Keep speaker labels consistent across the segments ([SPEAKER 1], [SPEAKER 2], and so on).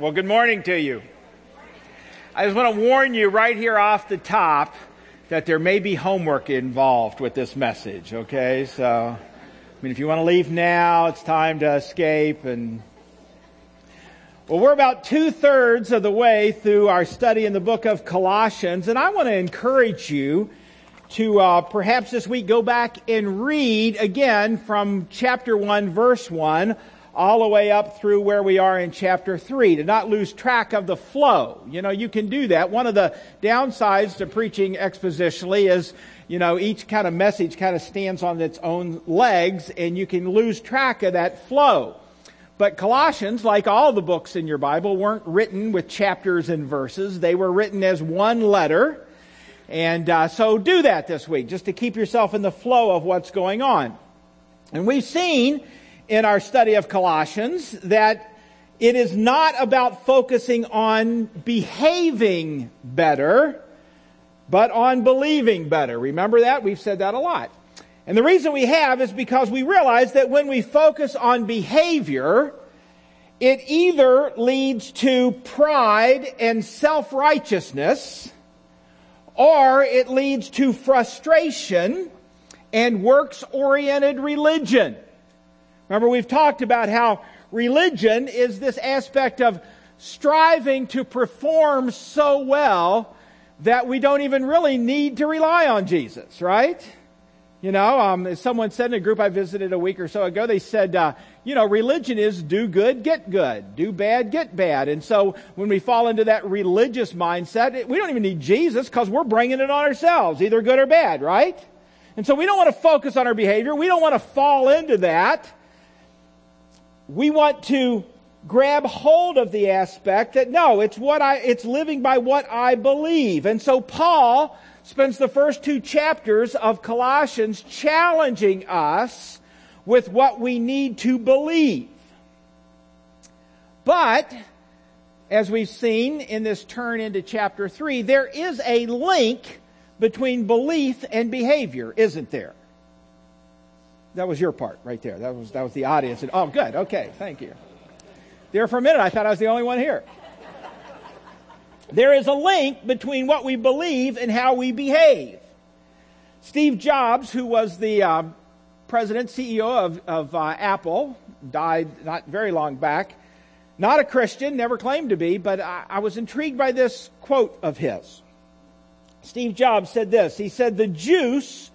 [SPEAKER 1] Well, good morning to you. I just want to warn you right here off the top that there may be homework involved with this message, okay? So, I mean, if you want to leave now, it's time to escape and well, we're about two thirds of the way through our study in the book of Colossians, and I want to encourage you to uh, perhaps this week go back and read again from chapter 1, verse 1, all the way up through where we are in chapter 3 to not lose track of the flow. You know, you can do that. One of the downsides to preaching expositionally is, you know, each kind of message kind of stands on its own legs and you can lose track of that flow. But Colossians, like all the books in your Bible, weren't written with chapters and verses. They were written as one letter. And uh, so do that this week, just to keep yourself in the flow of what's going on. And we've seen in our study of Colossians that it is not about focusing on behaving better, but on believing better. Remember that? We've said that a lot. And the reason we have is because we realize that when we focus on behavior, it either leads to pride and self-righteousness, or it leads to frustration and works-oriented religion. Remember, we've talked about how religion is this aspect of striving to perform so well that we don't even really need to rely on Jesus, right? You know, um, as someone said in a group I visited a week or so ago, they said, uh, you know, religion is do good, get good, do bad, get bad. And so when we fall into that religious mindset, we don't even need Jesus because we're bringing it on ourselves, either good or bad, right? And so we don't want to focus on our behavior. We don't want to fall into that we want to grab hold of the aspect that no, it's what I, it's living by what I believe. And so Paul spends the first two chapters of Colossians challenging us with what we need to believe. But, as we've seen in this turn into chapter 3, there is a link between belief and behavior, isn't there? That was your part right there. That was, that was the audience. And, oh, good. Okay. Thank you. There for a minute, I thought I was the only one here. There is a link between what we believe and how we behave. Steve Jobs, who was the uh, president, CEO of, of uh, Apple, died not very long back. Not a Christian, never claimed to be, but I, I was intrigued by this quote of his. Steve Jobs said this. He said, the juice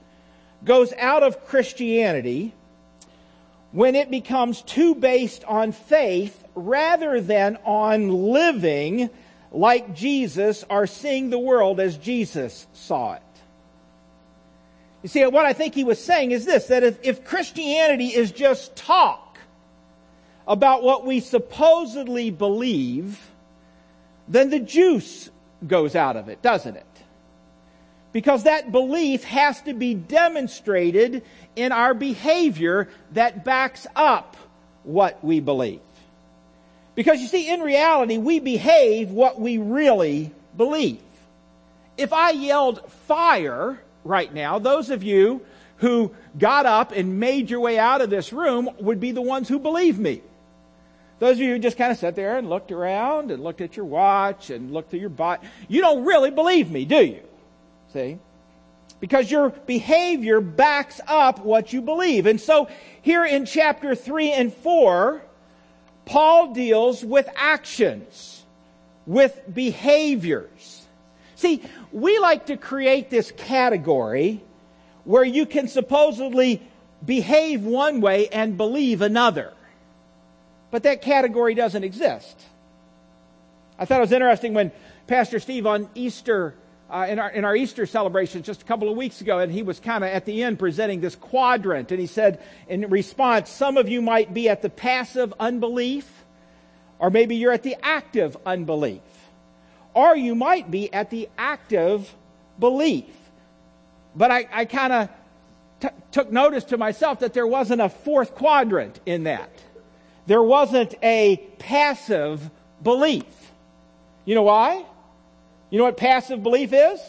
[SPEAKER 1] goes out of Christianity when it becomes too based on faith rather than on living like Jesus or seeing the world as Jesus saw it. You see, what I think he was saying is this, that if, if Christianity is just talk about what we supposedly believe, then the juice goes out of it, doesn't it? Because that belief has to be demonstrated in our behavior that backs up what we believe. Because you see, in reality, we behave what we really believe. If I yelled fire right now, those of you who got up and made your way out of this room would be the ones who believe me. Those of you who just kind of sat there and looked around and looked at your watch and looked at your body, you don't really believe me, do you? Because your behavior backs up what you believe. And so here in chapter 3 and 4, Paul deals with actions, with behaviors. See, we like to create this category where you can supposedly behave one way and believe another. But that category doesn't exist. I thought it was interesting when Pastor Steve on Easter uh, in, our, in our Easter celebration just a couple of weeks ago, and he was kind of at the end presenting this quadrant, and he said in response, some of you might be at the passive unbelief, or maybe you're at the active unbelief, or you might be at the active belief. But I, I kind of t- took notice to myself that there wasn't a fourth quadrant in that. There wasn't a passive belief. You know why? You know what passive belief is?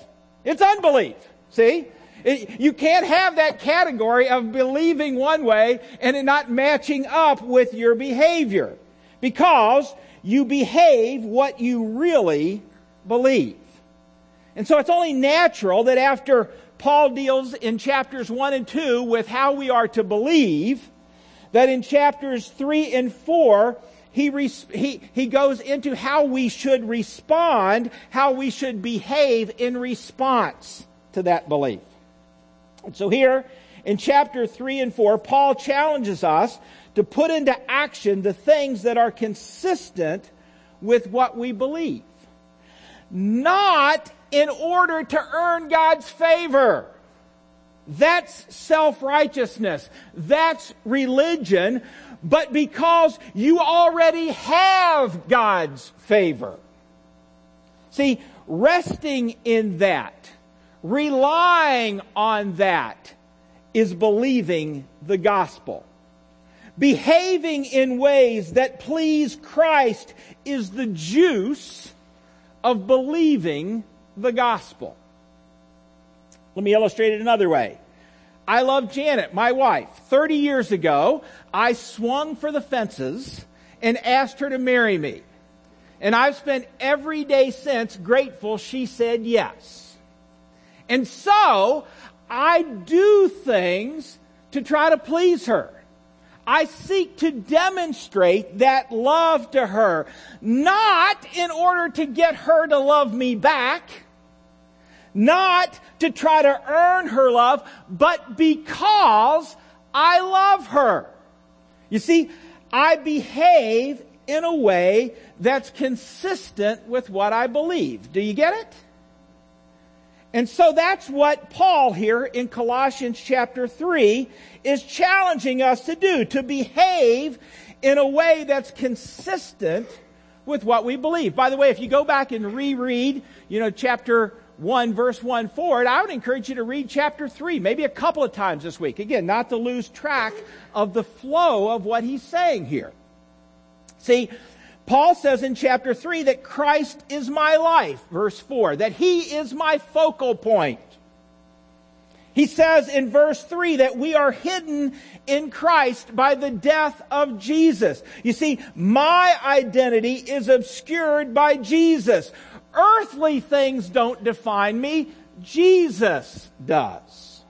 [SPEAKER 1] It's unbelief. See? It, you can't have that category of believing one way and it not matching up with your behavior. Because you behave what you really believe. And so it's only natural that after Paul deals in chapters 1 and 2 with how we are to believe, that in chapters 3 and 4, he, he, he goes into how we should respond, how we should behave in response to that belief. And so here in chapter 3 and 4, Paul challenges us to put into action the things that are consistent with what we believe. Not in order to earn God's favor. That's self-righteousness. That's religion. But because you already have God's favor. See, resting in that, relying on that, is believing the gospel. Behaving in ways that please Christ is the juice of believing the gospel. Let me illustrate it another way. I love Janet, my wife. 30 years ago, I swung for the fences and asked her to marry me. And I've spent every day since grateful she said yes. And so, I do things to try to please her. I seek to demonstrate that love to her, not in order to get her to love me back, not to try to earn her love, but because I love her. You see, I behave in a way that's consistent with what I believe. Do you get it? And so that's what Paul here in Colossians chapter 3 is challenging us to do, to behave in a way that's consistent with what we believe. By the way, if you go back and reread, you know, chapter 1 verse 1 forward, I would encourage you to read chapter 3, maybe a couple of times this week. Again, not to lose track of the flow of what he's saying here. See, Paul says in chapter 3 that Christ is my life, verse 4, that he is my focal point. He says in verse 3 that we are hidden in Christ by the death of Jesus. You see, my identity is obscured by Jesus. Earthly things don't define me. Jesus does.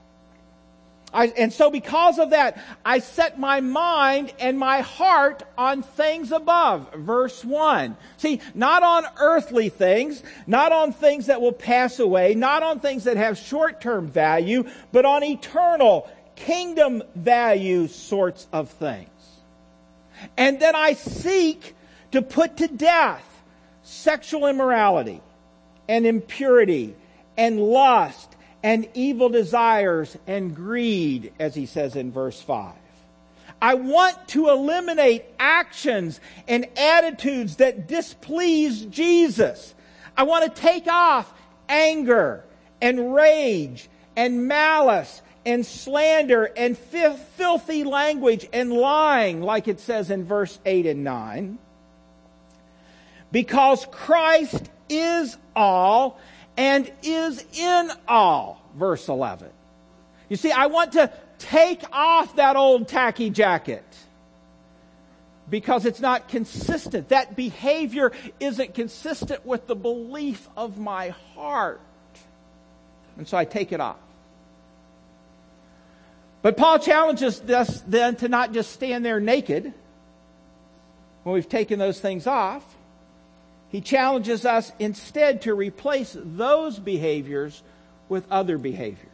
[SPEAKER 1] I, and so because of that, I set my mind and my heart on things above. Verse 1. See, not on earthly things, not on things that will pass away, not on things that have short-term value, but on eternal, kingdom value sorts of things. And then I seek to put to death sexual immorality and impurity and lust and evil desires and greed, as he says in verse 5. I want to eliminate actions and attitudes that displease Jesus. I want to take off anger and rage and malice and slander and filthy language and lying, like it says in verse 8 and 9 because Christ is all and is in all. Verse 11. You see, I want to take off that old tacky jacket because it's not consistent. That behavior isn't consistent with the belief of my heart. And so I take it off. But Paul challenges us then to not just stand there naked when we've taken those things off, he challenges us instead to replace those behaviors with other behaviors.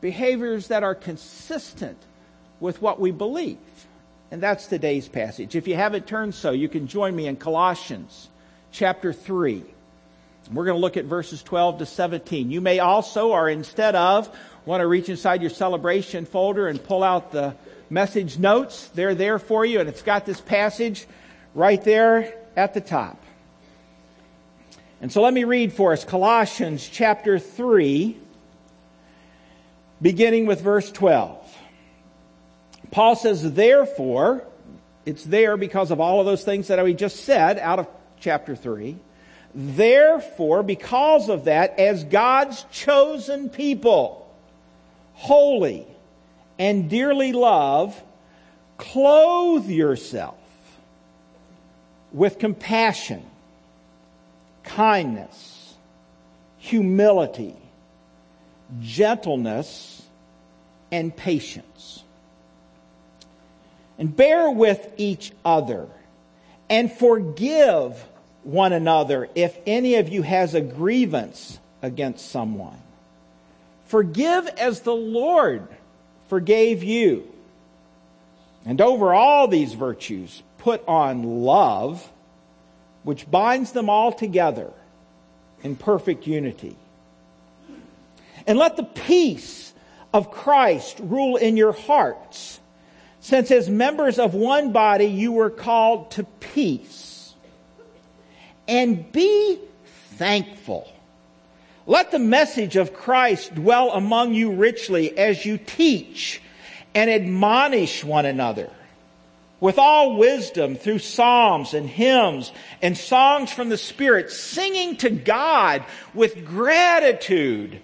[SPEAKER 1] Behaviors that are consistent with what we believe. And that's today's passage. If you haven't turned so, you can join me in Colossians chapter 3. We're going to look at verses 12 to 17. You may also, or instead of, want to reach inside your celebration folder and pull out the message notes. They're there for you, and it's got this passage right there at the top. And so let me read for us Colossians chapter 3, beginning with verse 12. Paul says, therefore, it's there because of all of those things that we just said out of chapter 3. Therefore, because of that, as God's chosen people, holy and dearly loved, clothe yourself with compassion, kindness, humility, gentleness, and patience. And bear with each other and forgive one another if any of you has a grievance against someone. Forgive as the Lord forgave you. And over all these virtues, put on love, which binds them all together in perfect unity. And let the peace of Christ rule in your hearts, since as members of one body you were called to peace. And be thankful. Let the message of Christ dwell among you richly as you teach and admonish one another with all wisdom through psalms and hymns and songs from the Spirit, singing to God with gratitude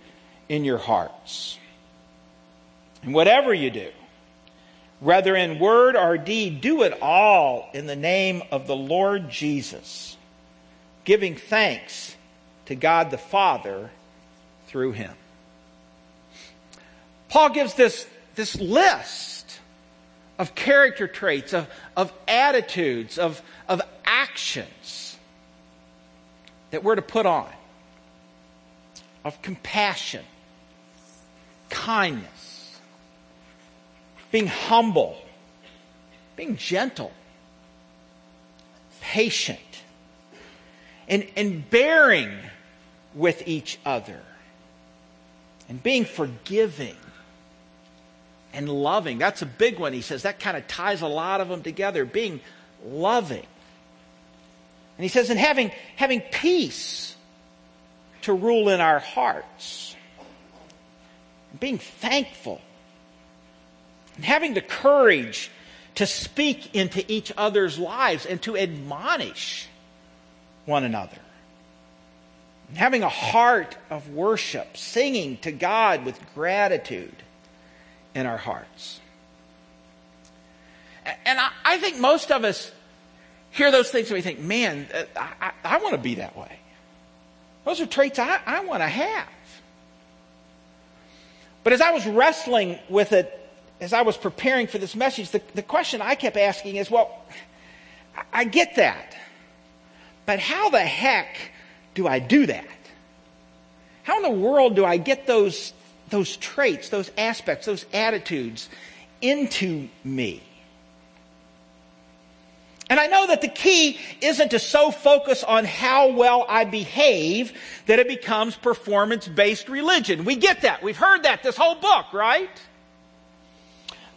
[SPEAKER 1] in your hearts. And whatever you do, whether in word or deed, do it all in the name of the Lord Jesus, giving thanks to God the Father through him. Paul gives this, this list of character traits, of, of attitudes, of, of actions that we're to put on, of compassion, kindness, being humble, being gentle, patient, and, and bearing with each other, and being forgiving and loving. That's a big one, he says. That kind of ties a lot of them together. Being loving. And he says, and having, having peace to rule in our hearts. Being thankful. And having the courage to speak into each other's lives and to admonish one another having a heart of worship, singing to God with gratitude in our hearts. And I, think most of us hear those things and we think, man, uh, I, I, I want to be that way. Those are traits I, I want to have. But as I was wrestling with it, as I was preparing for this message, the, the question I kept asking is, well, I get that. But how the heck do I do that? How in the world do I get those, those traits, those aspects, those attitudes into me? And I know that the key isn't to so focus on how well I behave that it becomes performance based religion. We get that. We've heard that this whole book, right?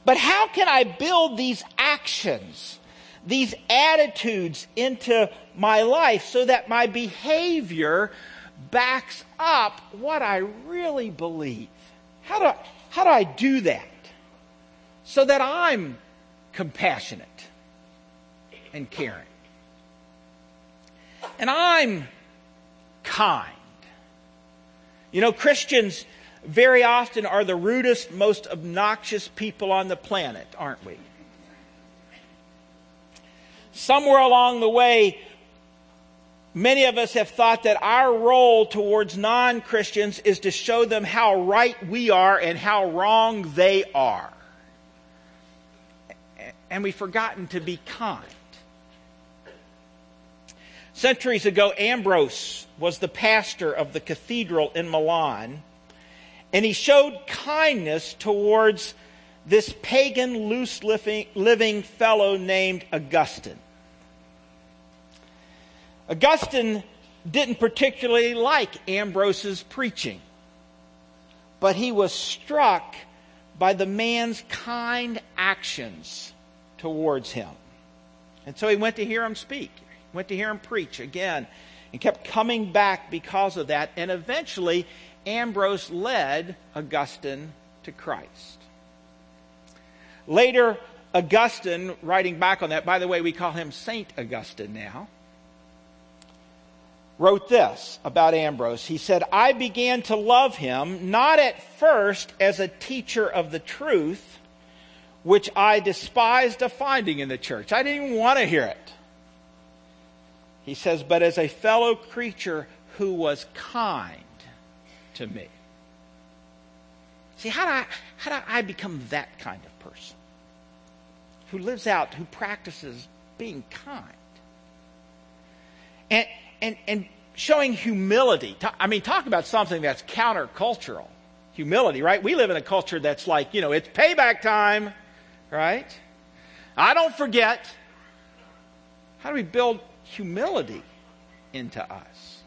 [SPEAKER 1] But how can I build these actions these attitudes into my life so that my behavior backs up what I really believe. How do, how do I do that? So that I'm compassionate and caring. And I'm kind. You know, Christians very often are the rudest, most obnoxious people on the planet, aren't we? somewhere along the way, many of us have thought that our role towards non Christians is to show them how right we are and how wrong they are. And we've forgotten to be kind. Centuries ago, Ambrose was the pastor of the cathedral in Milan, and he showed kindness towards this pagan, loose living fellow named Augustine. Augustine didn't particularly like Ambrose's preaching, but he was struck by the man's kind actions towards him. And so he went to hear him speak, went to hear him preach again, and kept coming back because of that. And eventually, Ambrose led Augustine to Christ. Later, Augustine, writing back on that, by the way, we call him Saint Augustine now, wrote this about Ambrose. He said, I began to love him not at first as a teacher of the truth, which I despised a finding in the church. I didn't even want to hear it. He says, but as a fellow creature who was kind to me. See, how do I, how do I become that kind of person? Who lives out, who practices being kind. And, and, and showing humility. I mean, talk about something that's countercultural. Humility, right? We live in a culture that's like, you know, it's payback time, right? I don't forget. How do we build humility into us?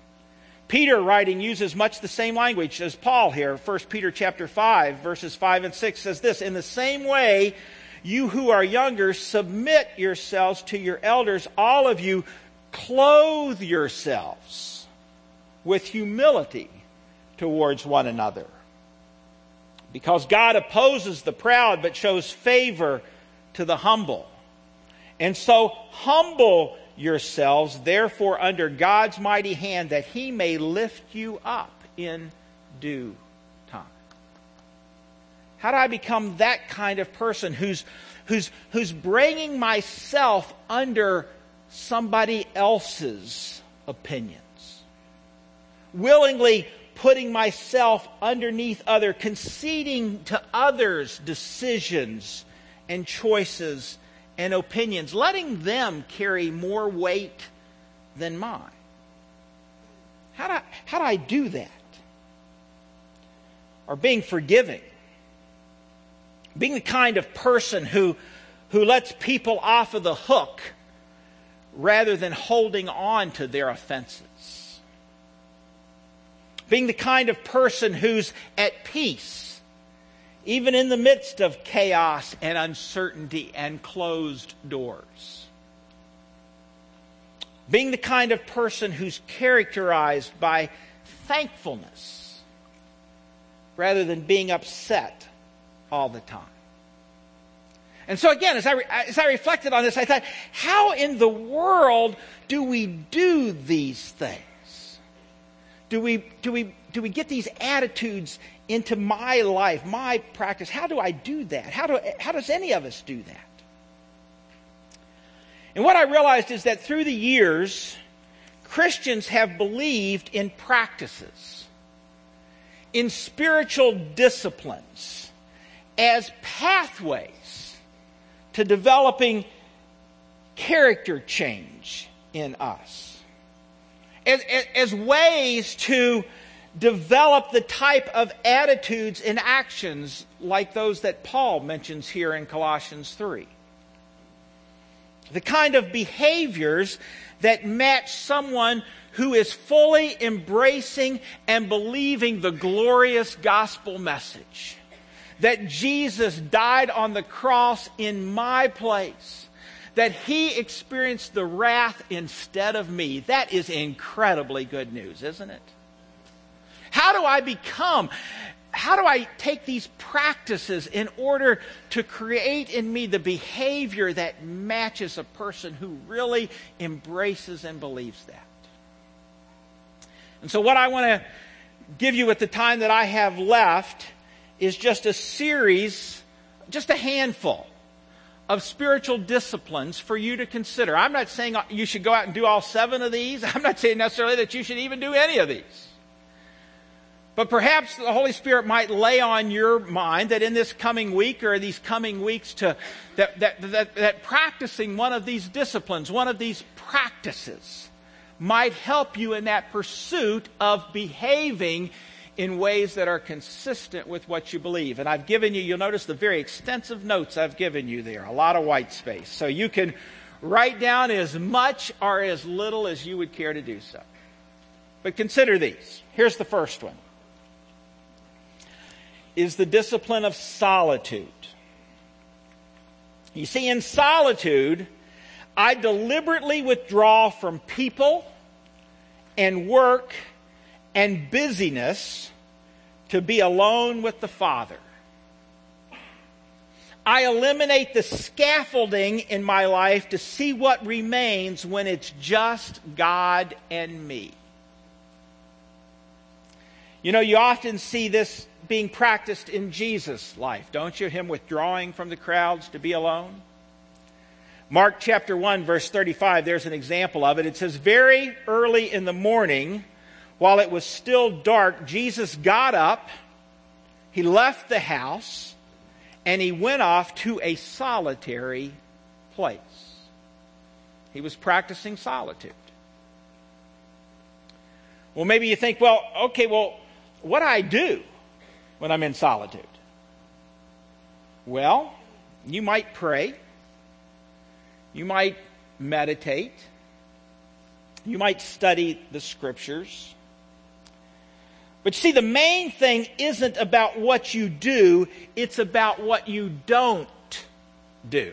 [SPEAKER 1] Peter writing uses much the same language as Paul here. 1 Peter chapter 5 verses 5 and 6 says this, in the same way you who are younger submit yourselves to your elders, all of you clothe yourselves with humility towards one another. Because God opposes the proud but shows favor to the humble. And so humble yourselves, therefore, under God's mighty hand, that he may lift you up in due time. How do I become that kind of person who's, who's, who's bringing myself under somebody else's opinions? Willingly putting myself underneath other, conceding to others' decisions and choices and opinions, letting them carry more weight than mine. How do I, how do, I do that? Or being forgiving. Being the kind of person who, who lets people off of the hook rather than holding on to their offenses. Being the kind of person who's at peace even in the midst of chaos and uncertainty and closed doors. Being the kind of person who's characterized by thankfulness rather than being upset all the time. And so again, as I, as I reflected on this, I thought, how in the world do we do these things? Do we, do we, do we get these attitudes into my life, my practice. How do I do that? How, do, how does any of us do that? And what I realized is that through the years, Christians have believed in practices, in spiritual disciplines, as pathways to developing character change in us, as, as, ways to develop the type of attitudes and actions like those that Paul mentions here in Colossians 3. The kind of behaviors that match someone who is fully embracing and believing the glorious gospel message that Jesus died on the cross in my place, that he experienced the wrath instead of me. That is incredibly good news, isn't it? How do I become? How do I take these practices in order to create in me the behavior that matches a person who really embraces and believes that? And so, what I want to give you at the time that I have left is just a series, just a handful of spiritual disciplines for you to consider. I'm not saying you should go out and do all seven of these. I'm not saying necessarily that you should even do any of these. But perhaps the Holy Spirit might lay on your mind that in this coming week or these coming weeks to, that, that, that, that practicing one of these disciplines, one of these practices might help you in that pursuit of behaving in ways that are consistent with what you believe. And I've given you, you'll notice the very extensive notes I've given you there, a lot of white space. So you can write down as much or as little as you would care to do so. But consider these. Here's the first one is the discipline of solitude. You see, in solitude, I deliberately withdraw from people and work and busyness to be alone with the Father. I eliminate the scaffolding in my life to see what remains when it's just God and me. You know, you often see this being practiced in Jesus' life, don't you? Him withdrawing from the crowds to be alone. Mark chapter 1, verse 35, there's an example of it. It says, Very early in the morning, while it was still dark, Jesus got up, he left the house, and he went off to a solitary place. He was practicing solitude. Well, maybe you think, well, okay, well, what do I do when I'm in solitude? Well, you might pray. You might meditate. You might study the scriptures. But see, the main thing isn't about what you do, it's about what you don't do.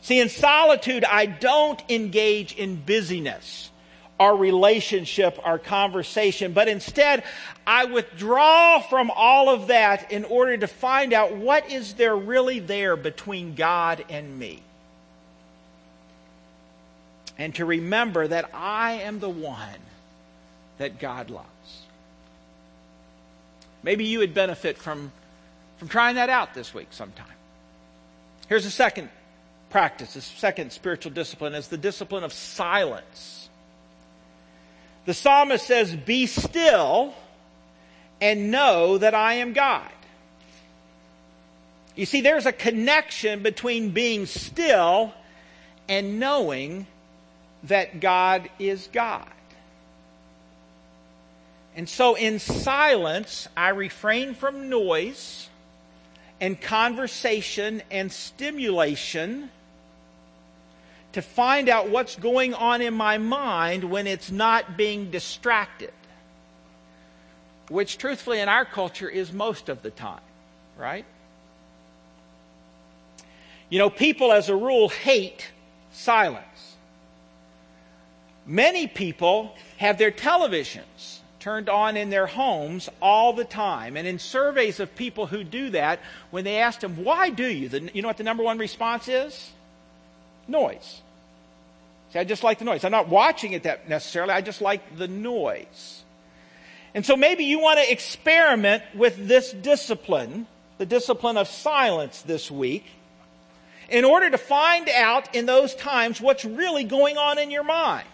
[SPEAKER 1] See, in solitude, I don't engage in busyness, our relationship, our conversation, but instead, I withdraw from all of that in order to find out what is there really there between God and me. And to remember that I am the one that God loves. Maybe you would benefit from, from trying that out this week sometime. Here's a second practice, the second spiritual discipline is the discipline of silence. The psalmist says, Be still and know that I am God. You see, there's a connection between being still and knowing that God is God. And so in silence, I refrain from noise and conversation and stimulation to find out what's going on in my mind when it's not being distracted. Which, truthfully, in our culture is most of the time, right? You know, people as a rule hate silence. Many people have their televisions turned on in their homes all the time. And in surveys of people who do that, when they ask them, why do you? The, you know what the number one response is? Noise. See, I just like the noise. I'm not watching it that necessarily. I just like the noise. And so maybe you want to experiment with this discipline, the discipline of silence this week, in order to find out in those times what's really going on in your mind.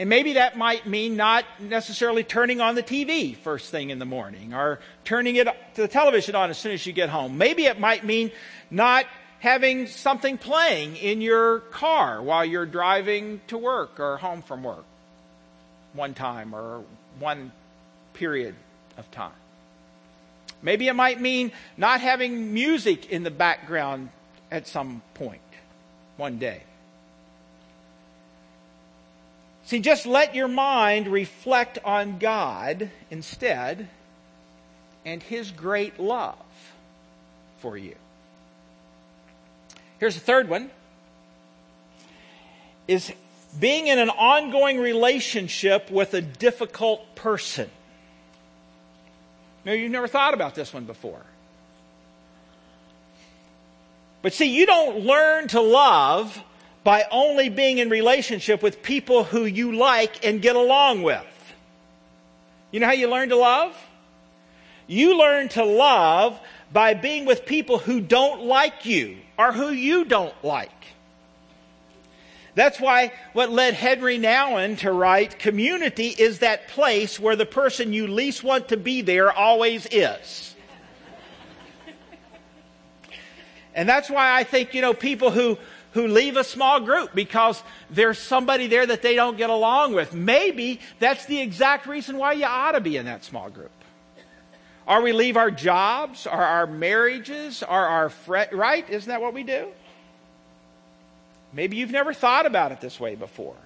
[SPEAKER 1] And maybe that might mean not necessarily turning on the TV first thing in the morning or turning it to the television on as soon as you get home. Maybe it might mean not having something playing in your car while you're driving to work or home from work one time or one period of time. Maybe it might mean not having music in the background at some point one day. See, just let your mind reflect on God instead and His great love for you. Here's the third one is being in an ongoing relationship with a difficult person. Now, you've never thought about this one before. But see, you don't learn to love by only being in relationship with people who you like and get along with. You know how you learn to love? You learn to love by being with people who don't like you or who you don't like. That's why what led Henri Nouwen to write, community is that place where the person you least want to be there always is. and that's why I think, you know, people who, who leave a small group because there's somebody there that they don't get along with. Maybe that's the exact reason why you ought to be in that small group. Or we leave our jobs, or our marriages, or our right? Isn't that what we do? Maybe you've never thought about it this way before.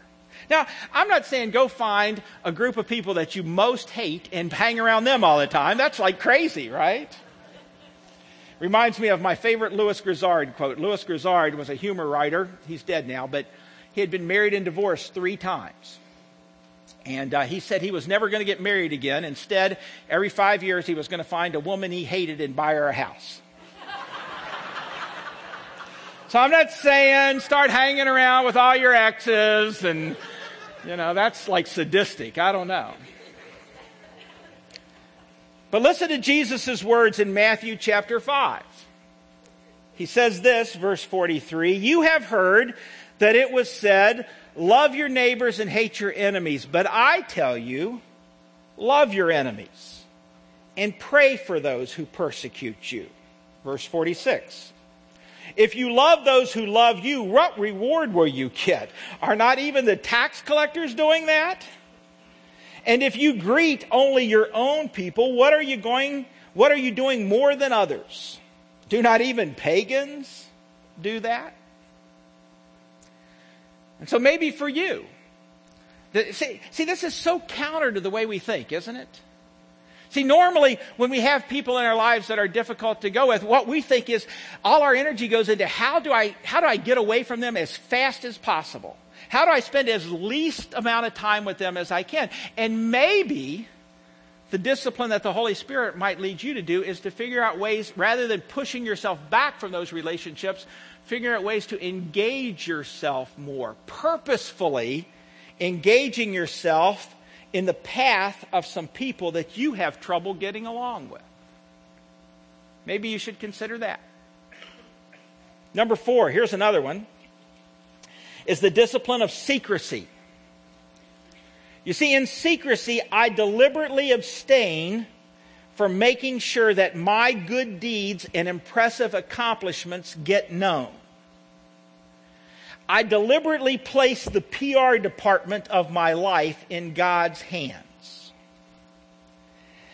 [SPEAKER 1] Now, I'm not saying go find a group of people that you most hate and hang around them all the time. That's like crazy, right? Reminds me of my favorite Lewis Grizzard quote. Lewis Grizzard was a humor writer. He's dead now, but he had been married and divorced three times. And uh, he said he was never going to get married again. Instead, every five years, he was going to find a woman he hated and buy her a house. so I'm not saying start hanging around with all your exes and, you know, that's like sadistic. I don't know. But listen to Jesus' words in Matthew chapter 5. He says this, verse 43 You have heard that it was said, Love your neighbors and hate your enemies. But I tell you, love your enemies and pray for those who persecute you. Verse 46. If you love those who love you, what reward will you get? Are not even the tax collectors doing that? And if you greet only your own people, what are you going, what are you doing more than others? Do not even pagans do that? And so maybe for you, see, see, this is so counter to the way we think, isn't it? See, normally when we have people in our lives that are difficult to go with, what we think is all our energy goes into how do I, how do I get away from them as fast as possible? How do I spend as least amount of time with them as I can? And maybe the discipline that the Holy Spirit might lead you to do is to figure out ways, rather than pushing yourself back from those relationships, figure out ways to engage yourself more, purposefully engaging yourself in the path of some people that you have trouble getting along with. Maybe you should consider that. Number four, here's another one, is the discipline of secrecy. You see, in secrecy, I deliberately abstain from making sure that my good deeds and impressive accomplishments get known. I deliberately place the PR department of my life in God's hands.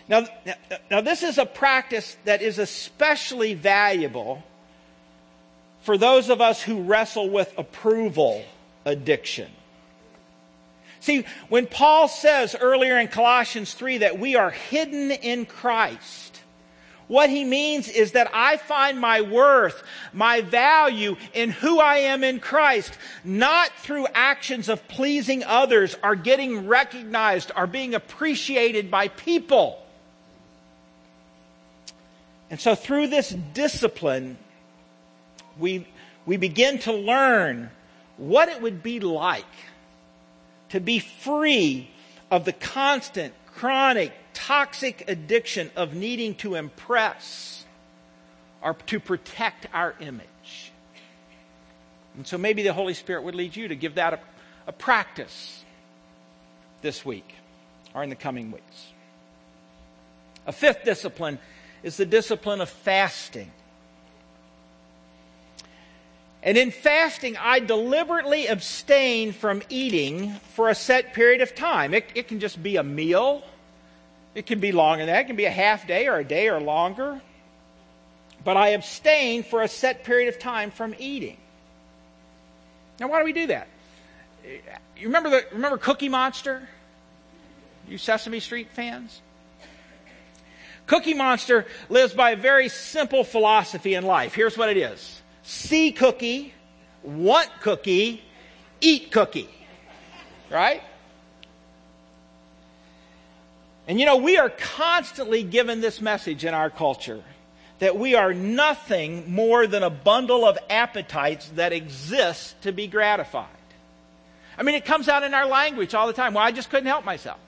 [SPEAKER 1] Now, now, this is a practice that is especially valuable for those of us who wrestle with approval addiction. See, when Paul says earlier in Colossians 3 that we are hidden in Christ, what he means is that I find my worth, my value in who I am in Christ, not through actions of pleasing others or getting recognized or being appreciated by people. And so through this discipline, we, we begin to learn what it would be like to be free of the constant, chronic toxic addiction of needing to impress or to protect our image. And so maybe the Holy Spirit would lead you to give that a, a practice this week or in the coming weeks. A fifth discipline is the discipline of fasting. And in fasting, I deliberately abstain from eating for a set period of time. It, it can just be a meal, it can be longer than that. It can be a half day or a day or longer. But I abstain for a set period of time from eating. Now, why do we do that? You remember the remember Cookie Monster? You Sesame Street fans? Cookie Monster lives by a very simple philosophy in life. Here's what it is. See cookie, want cookie, eat cookie. Right? And you know, we are constantly given this message in our culture that we are nothing more than a bundle of appetites that exist to be gratified. I mean, it comes out in our language all the time. Well, I just couldn't help myself.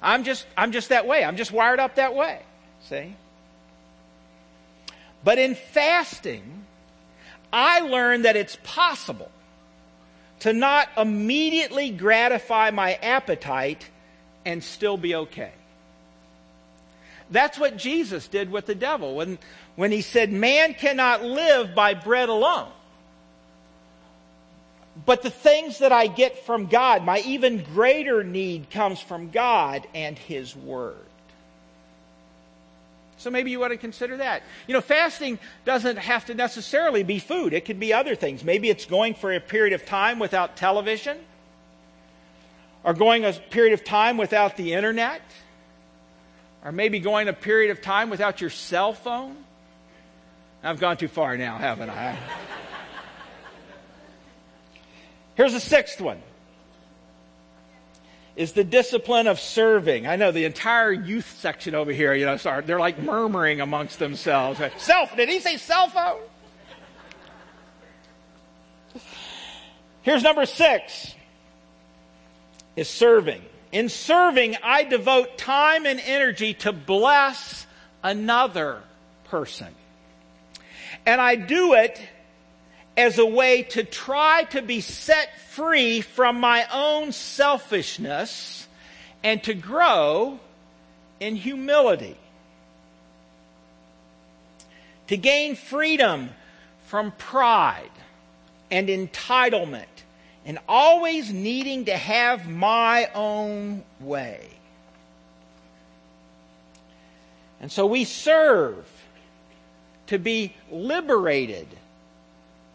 [SPEAKER 1] I'm just, I'm just that way. I'm just wired up that way. See? But in fasting, I learned that it's possible to not immediately gratify my appetite and still be okay. That's what Jesus did with the devil when, when he said, Man cannot live by bread alone. But the things that I get from God, my even greater need comes from God and His Word. So maybe you want to consider that. You know, fasting doesn't have to necessarily be food, it could be other things. Maybe it's going for a period of time without television or going a period of time without the internet, or maybe going a period of time without your cell phone. I've gone too far now, haven't I? Here's the sixth one. Is the discipline of serving. I know the entire youth section over here, you know, sorry, they're like murmuring amongst themselves. Self, did he say cell phone? Here's number six is serving. In serving, I devote time and energy to bless another person. And I do it as a way to try to be set free from my own selfishness and to grow in humility. To gain freedom from pride and entitlement and always needing to have my own way. And so we serve to be liberated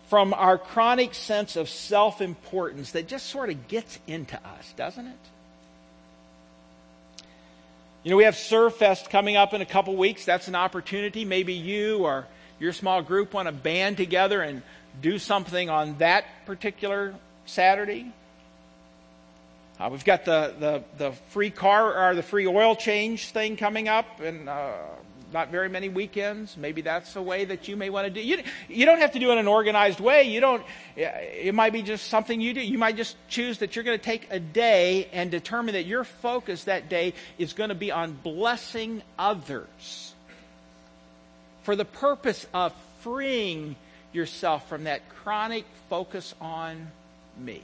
[SPEAKER 1] from our chronic sense of self importance that just sort of gets into us, doesn't it? You know, we have Fest coming up in a couple weeks. That's an opportunity. Maybe you or your small group want to band together and do something on that particular Saturday. Uh, we've got the, the, the free car or the free oil change thing coming up, and uh, not very many weekends. Maybe that's a way that you may want to do. You, you don't have to do it in an organized way. You don't. It might be just something you do. You might just choose that you're going to take a day and determine that your focus that day is going to be on blessing others for the purpose of freeing yourself from that chronic focus on me.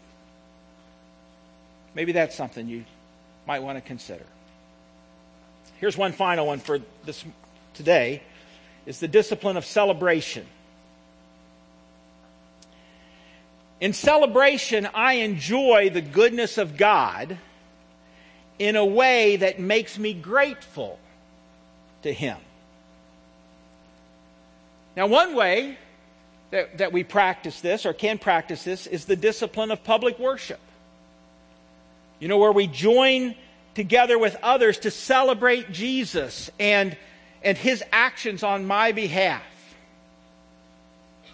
[SPEAKER 1] Maybe that's something you might want to consider. Here's one final one for this today is the discipline of celebration. In celebration, I enjoy the goodness of God in a way that makes me grateful to Him. Now, one way that, that we practice this or can practice this is the discipline of public worship. You know, where we join together with others to celebrate Jesus and and his actions on my behalf.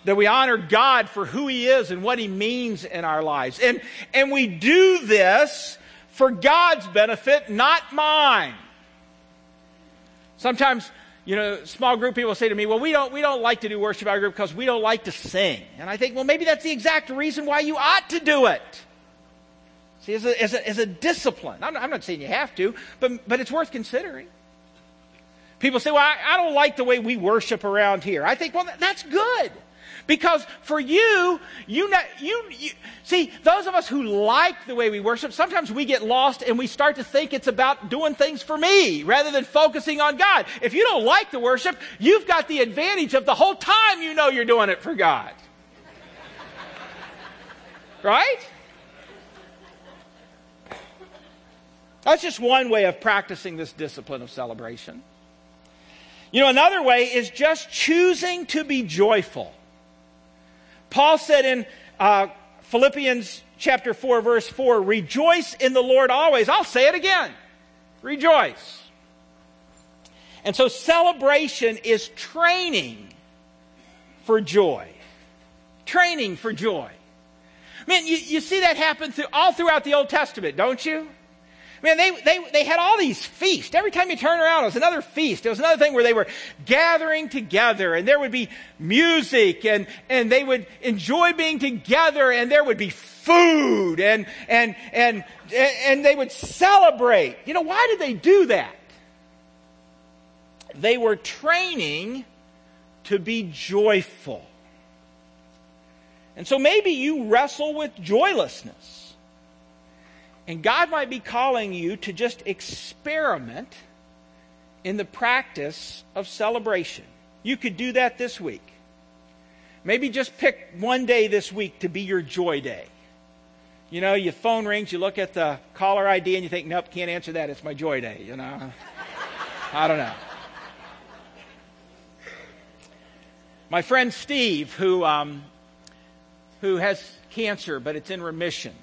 [SPEAKER 1] That we honor God for who he is and what he means in our lives. And, and we do this for God's benefit, not mine. Sometimes, you know, small group people say to me, well, we don't, we don't like to do worship our group because we don't like to sing. And I think, well, maybe that's the exact reason why you ought to do it. See, as a, as a, as a discipline. I'm not, I'm not saying you have to, but, but it's worth considering. People say, well, I, I, don't like the way we worship around here. I think, well, that's good. Because for you, you, you, you, see, those of us who like the way we worship, sometimes we get lost and we start to think it's about doing things for me rather than focusing on God. If you don't like the worship, you've got the advantage of the whole time you know you're doing it for God. right? That's just one way of practicing this discipline of celebration. You know, another way is just choosing to be joyful. Paul said in uh, Philippians chapter 4, verse 4, rejoice in the Lord always. I'll say it again. Rejoice. And so celebration is training for joy. Training for joy. Man, you, you see that happen through, all throughout the Old Testament, don't you? Man, they, they, they had all these feasts. Every time you turn around, it was another feast. It was another thing where they were gathering together and there would be music and, and they would enjoy being together and there would be food and, and, and, and they would celebrate. You know, why did they do that? They were training to be joyful. And so maybe you wrestle with joylessness. And God might be calling you to just experiment in the practice of celebration. You could do that this week. Maybe just pick one day this week to be your joy day. You know, your phone rings, you look at the caller ID and you think, nope, can't answer that. It's my joy day, you know. I don't know. My friend Steve, who, um, who has cancer, but it's in remission.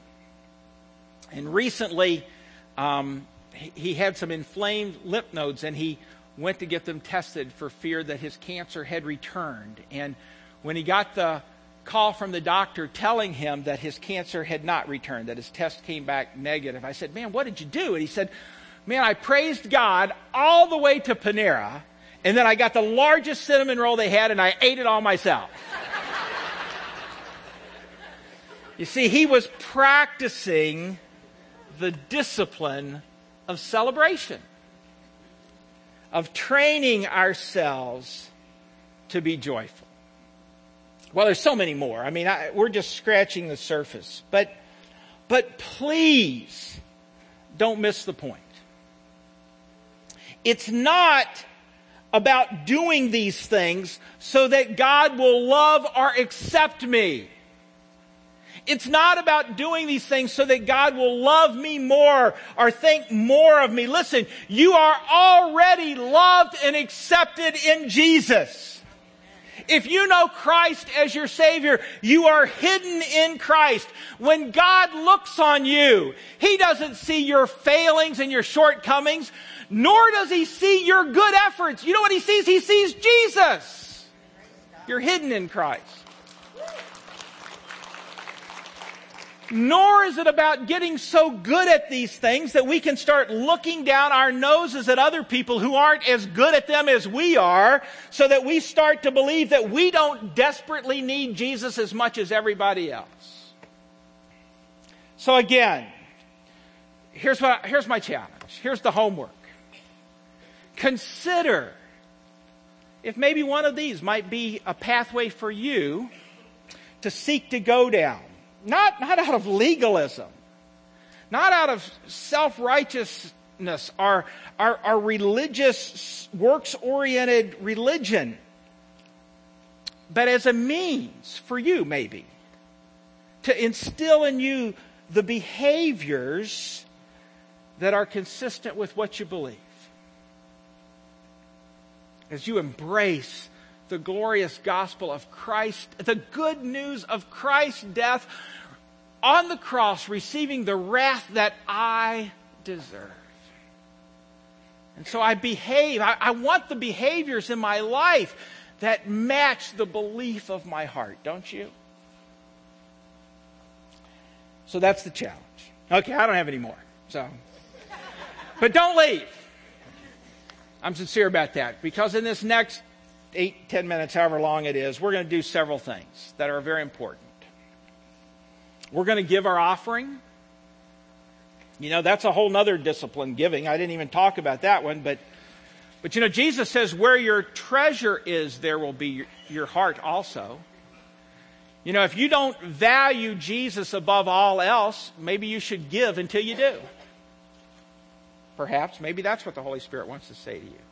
[SPEAKER 1] And recently, um, he, he had some inflamed lymph nodes and he went to get them tested for fear that his cancer had returned. And when he got the call from the doctor telling him that his cancer had not returned, that his test came back negative, I said, Man, what did you do? And he said, Man, I praised God all the way to Panera, and then I got the largest cinnamon roll they had and I ate it all myself. you see, he was practicing the discipline of celebration, of training ourselves to be joyful. Well, there's so many more. I mean, I, we're just scratching the surface. But, but please don't miss the point. It's not about doing these things so that God will love or accept me. It's not about doing these things so that God will love me more or think more of me. Listen, you are already loved and accepted in Jesus. If you know Christ as your Savior, you are hidden in Christ. When God looks on you, He doesn't see your failings and your shortcomings, nor does He see your good efforts. You know what He sees? He sees Jesus. You're hidden in Christ. Nor is it about getting so good at these things that we can start looking down our noses at other people who aren't as good at them as we are, so that we start to believe that we don't desperately need Jesus as much as everybody else. So again, here's what, here's my challenge. Here's the homework. Consider if maybe one of these might be a pathway for you to seek to go down. Not, not out of legalism, not out of self righteousness or our, our religious, works oriented religion, but as a means for you, maybe, to instill in you the behaviors that are consistent with what you believe. As you embrace the glorious gospel of Christ, the good news of Christ's death on the cross, receiving the wrath that I deserve. And so I behave, I, I, want the behaviors in my life that match the belief of my heart, don't you? So that's the challenge. Okay, I don't have any more. So, but don't leave. I'm sincere about that because in this next eight, ten minutes, however long it is, we're going to do several things that are very important. We're going to give our offering. You know, that's a whole nother discipline, giving. I didn't even talk about that one, but, but you know, Jesus says, where your treasure is, there will be your, your heart also. You know, if you don't value Jesus above all else, maybe you should give until you do. Perhaps, maybe that's what the Holy Spirit wants to say to you.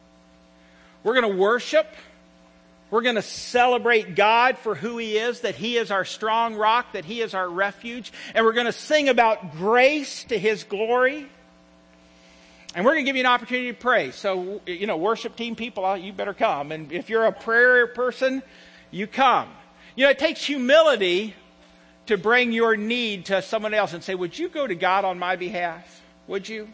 [SPEAKER 1] We're going to worship. We're going to celebrate God for who He is, that He is our strong rock, that He is our refuge. And we're going to sing about grace to His glory. And we're going to give you an opportunity to pray. So, you know, worship team people, you better come. And if you're a prayer person, you come. You know, it takes humility to bring your need to someone else and say, Would you go to God on my behalf? Would you?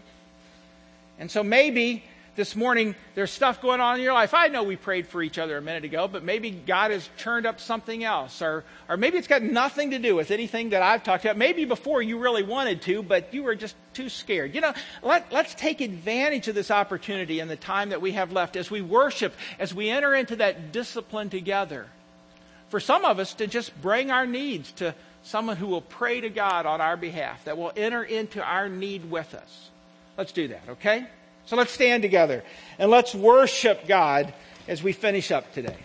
[SPEAKER 1] And so maybe this morning there's stuff going on in your life. I know we prayed for each other a minute ago, but maybe God has churned up something else. Or, or maybe it's got nothing to do with anything that I've talked about. Maybe before you really wanted to, but you were just too scared. You know, let, let's take advantage of this opportunity in the time that we have left as we worship, as we enter into that discipline together. For some of us to just bring our needs to someone who will pray to God on our behalf, that will enter into our need with us. Let's do that, okay? So let's stand together and let's worship God as we finish up today.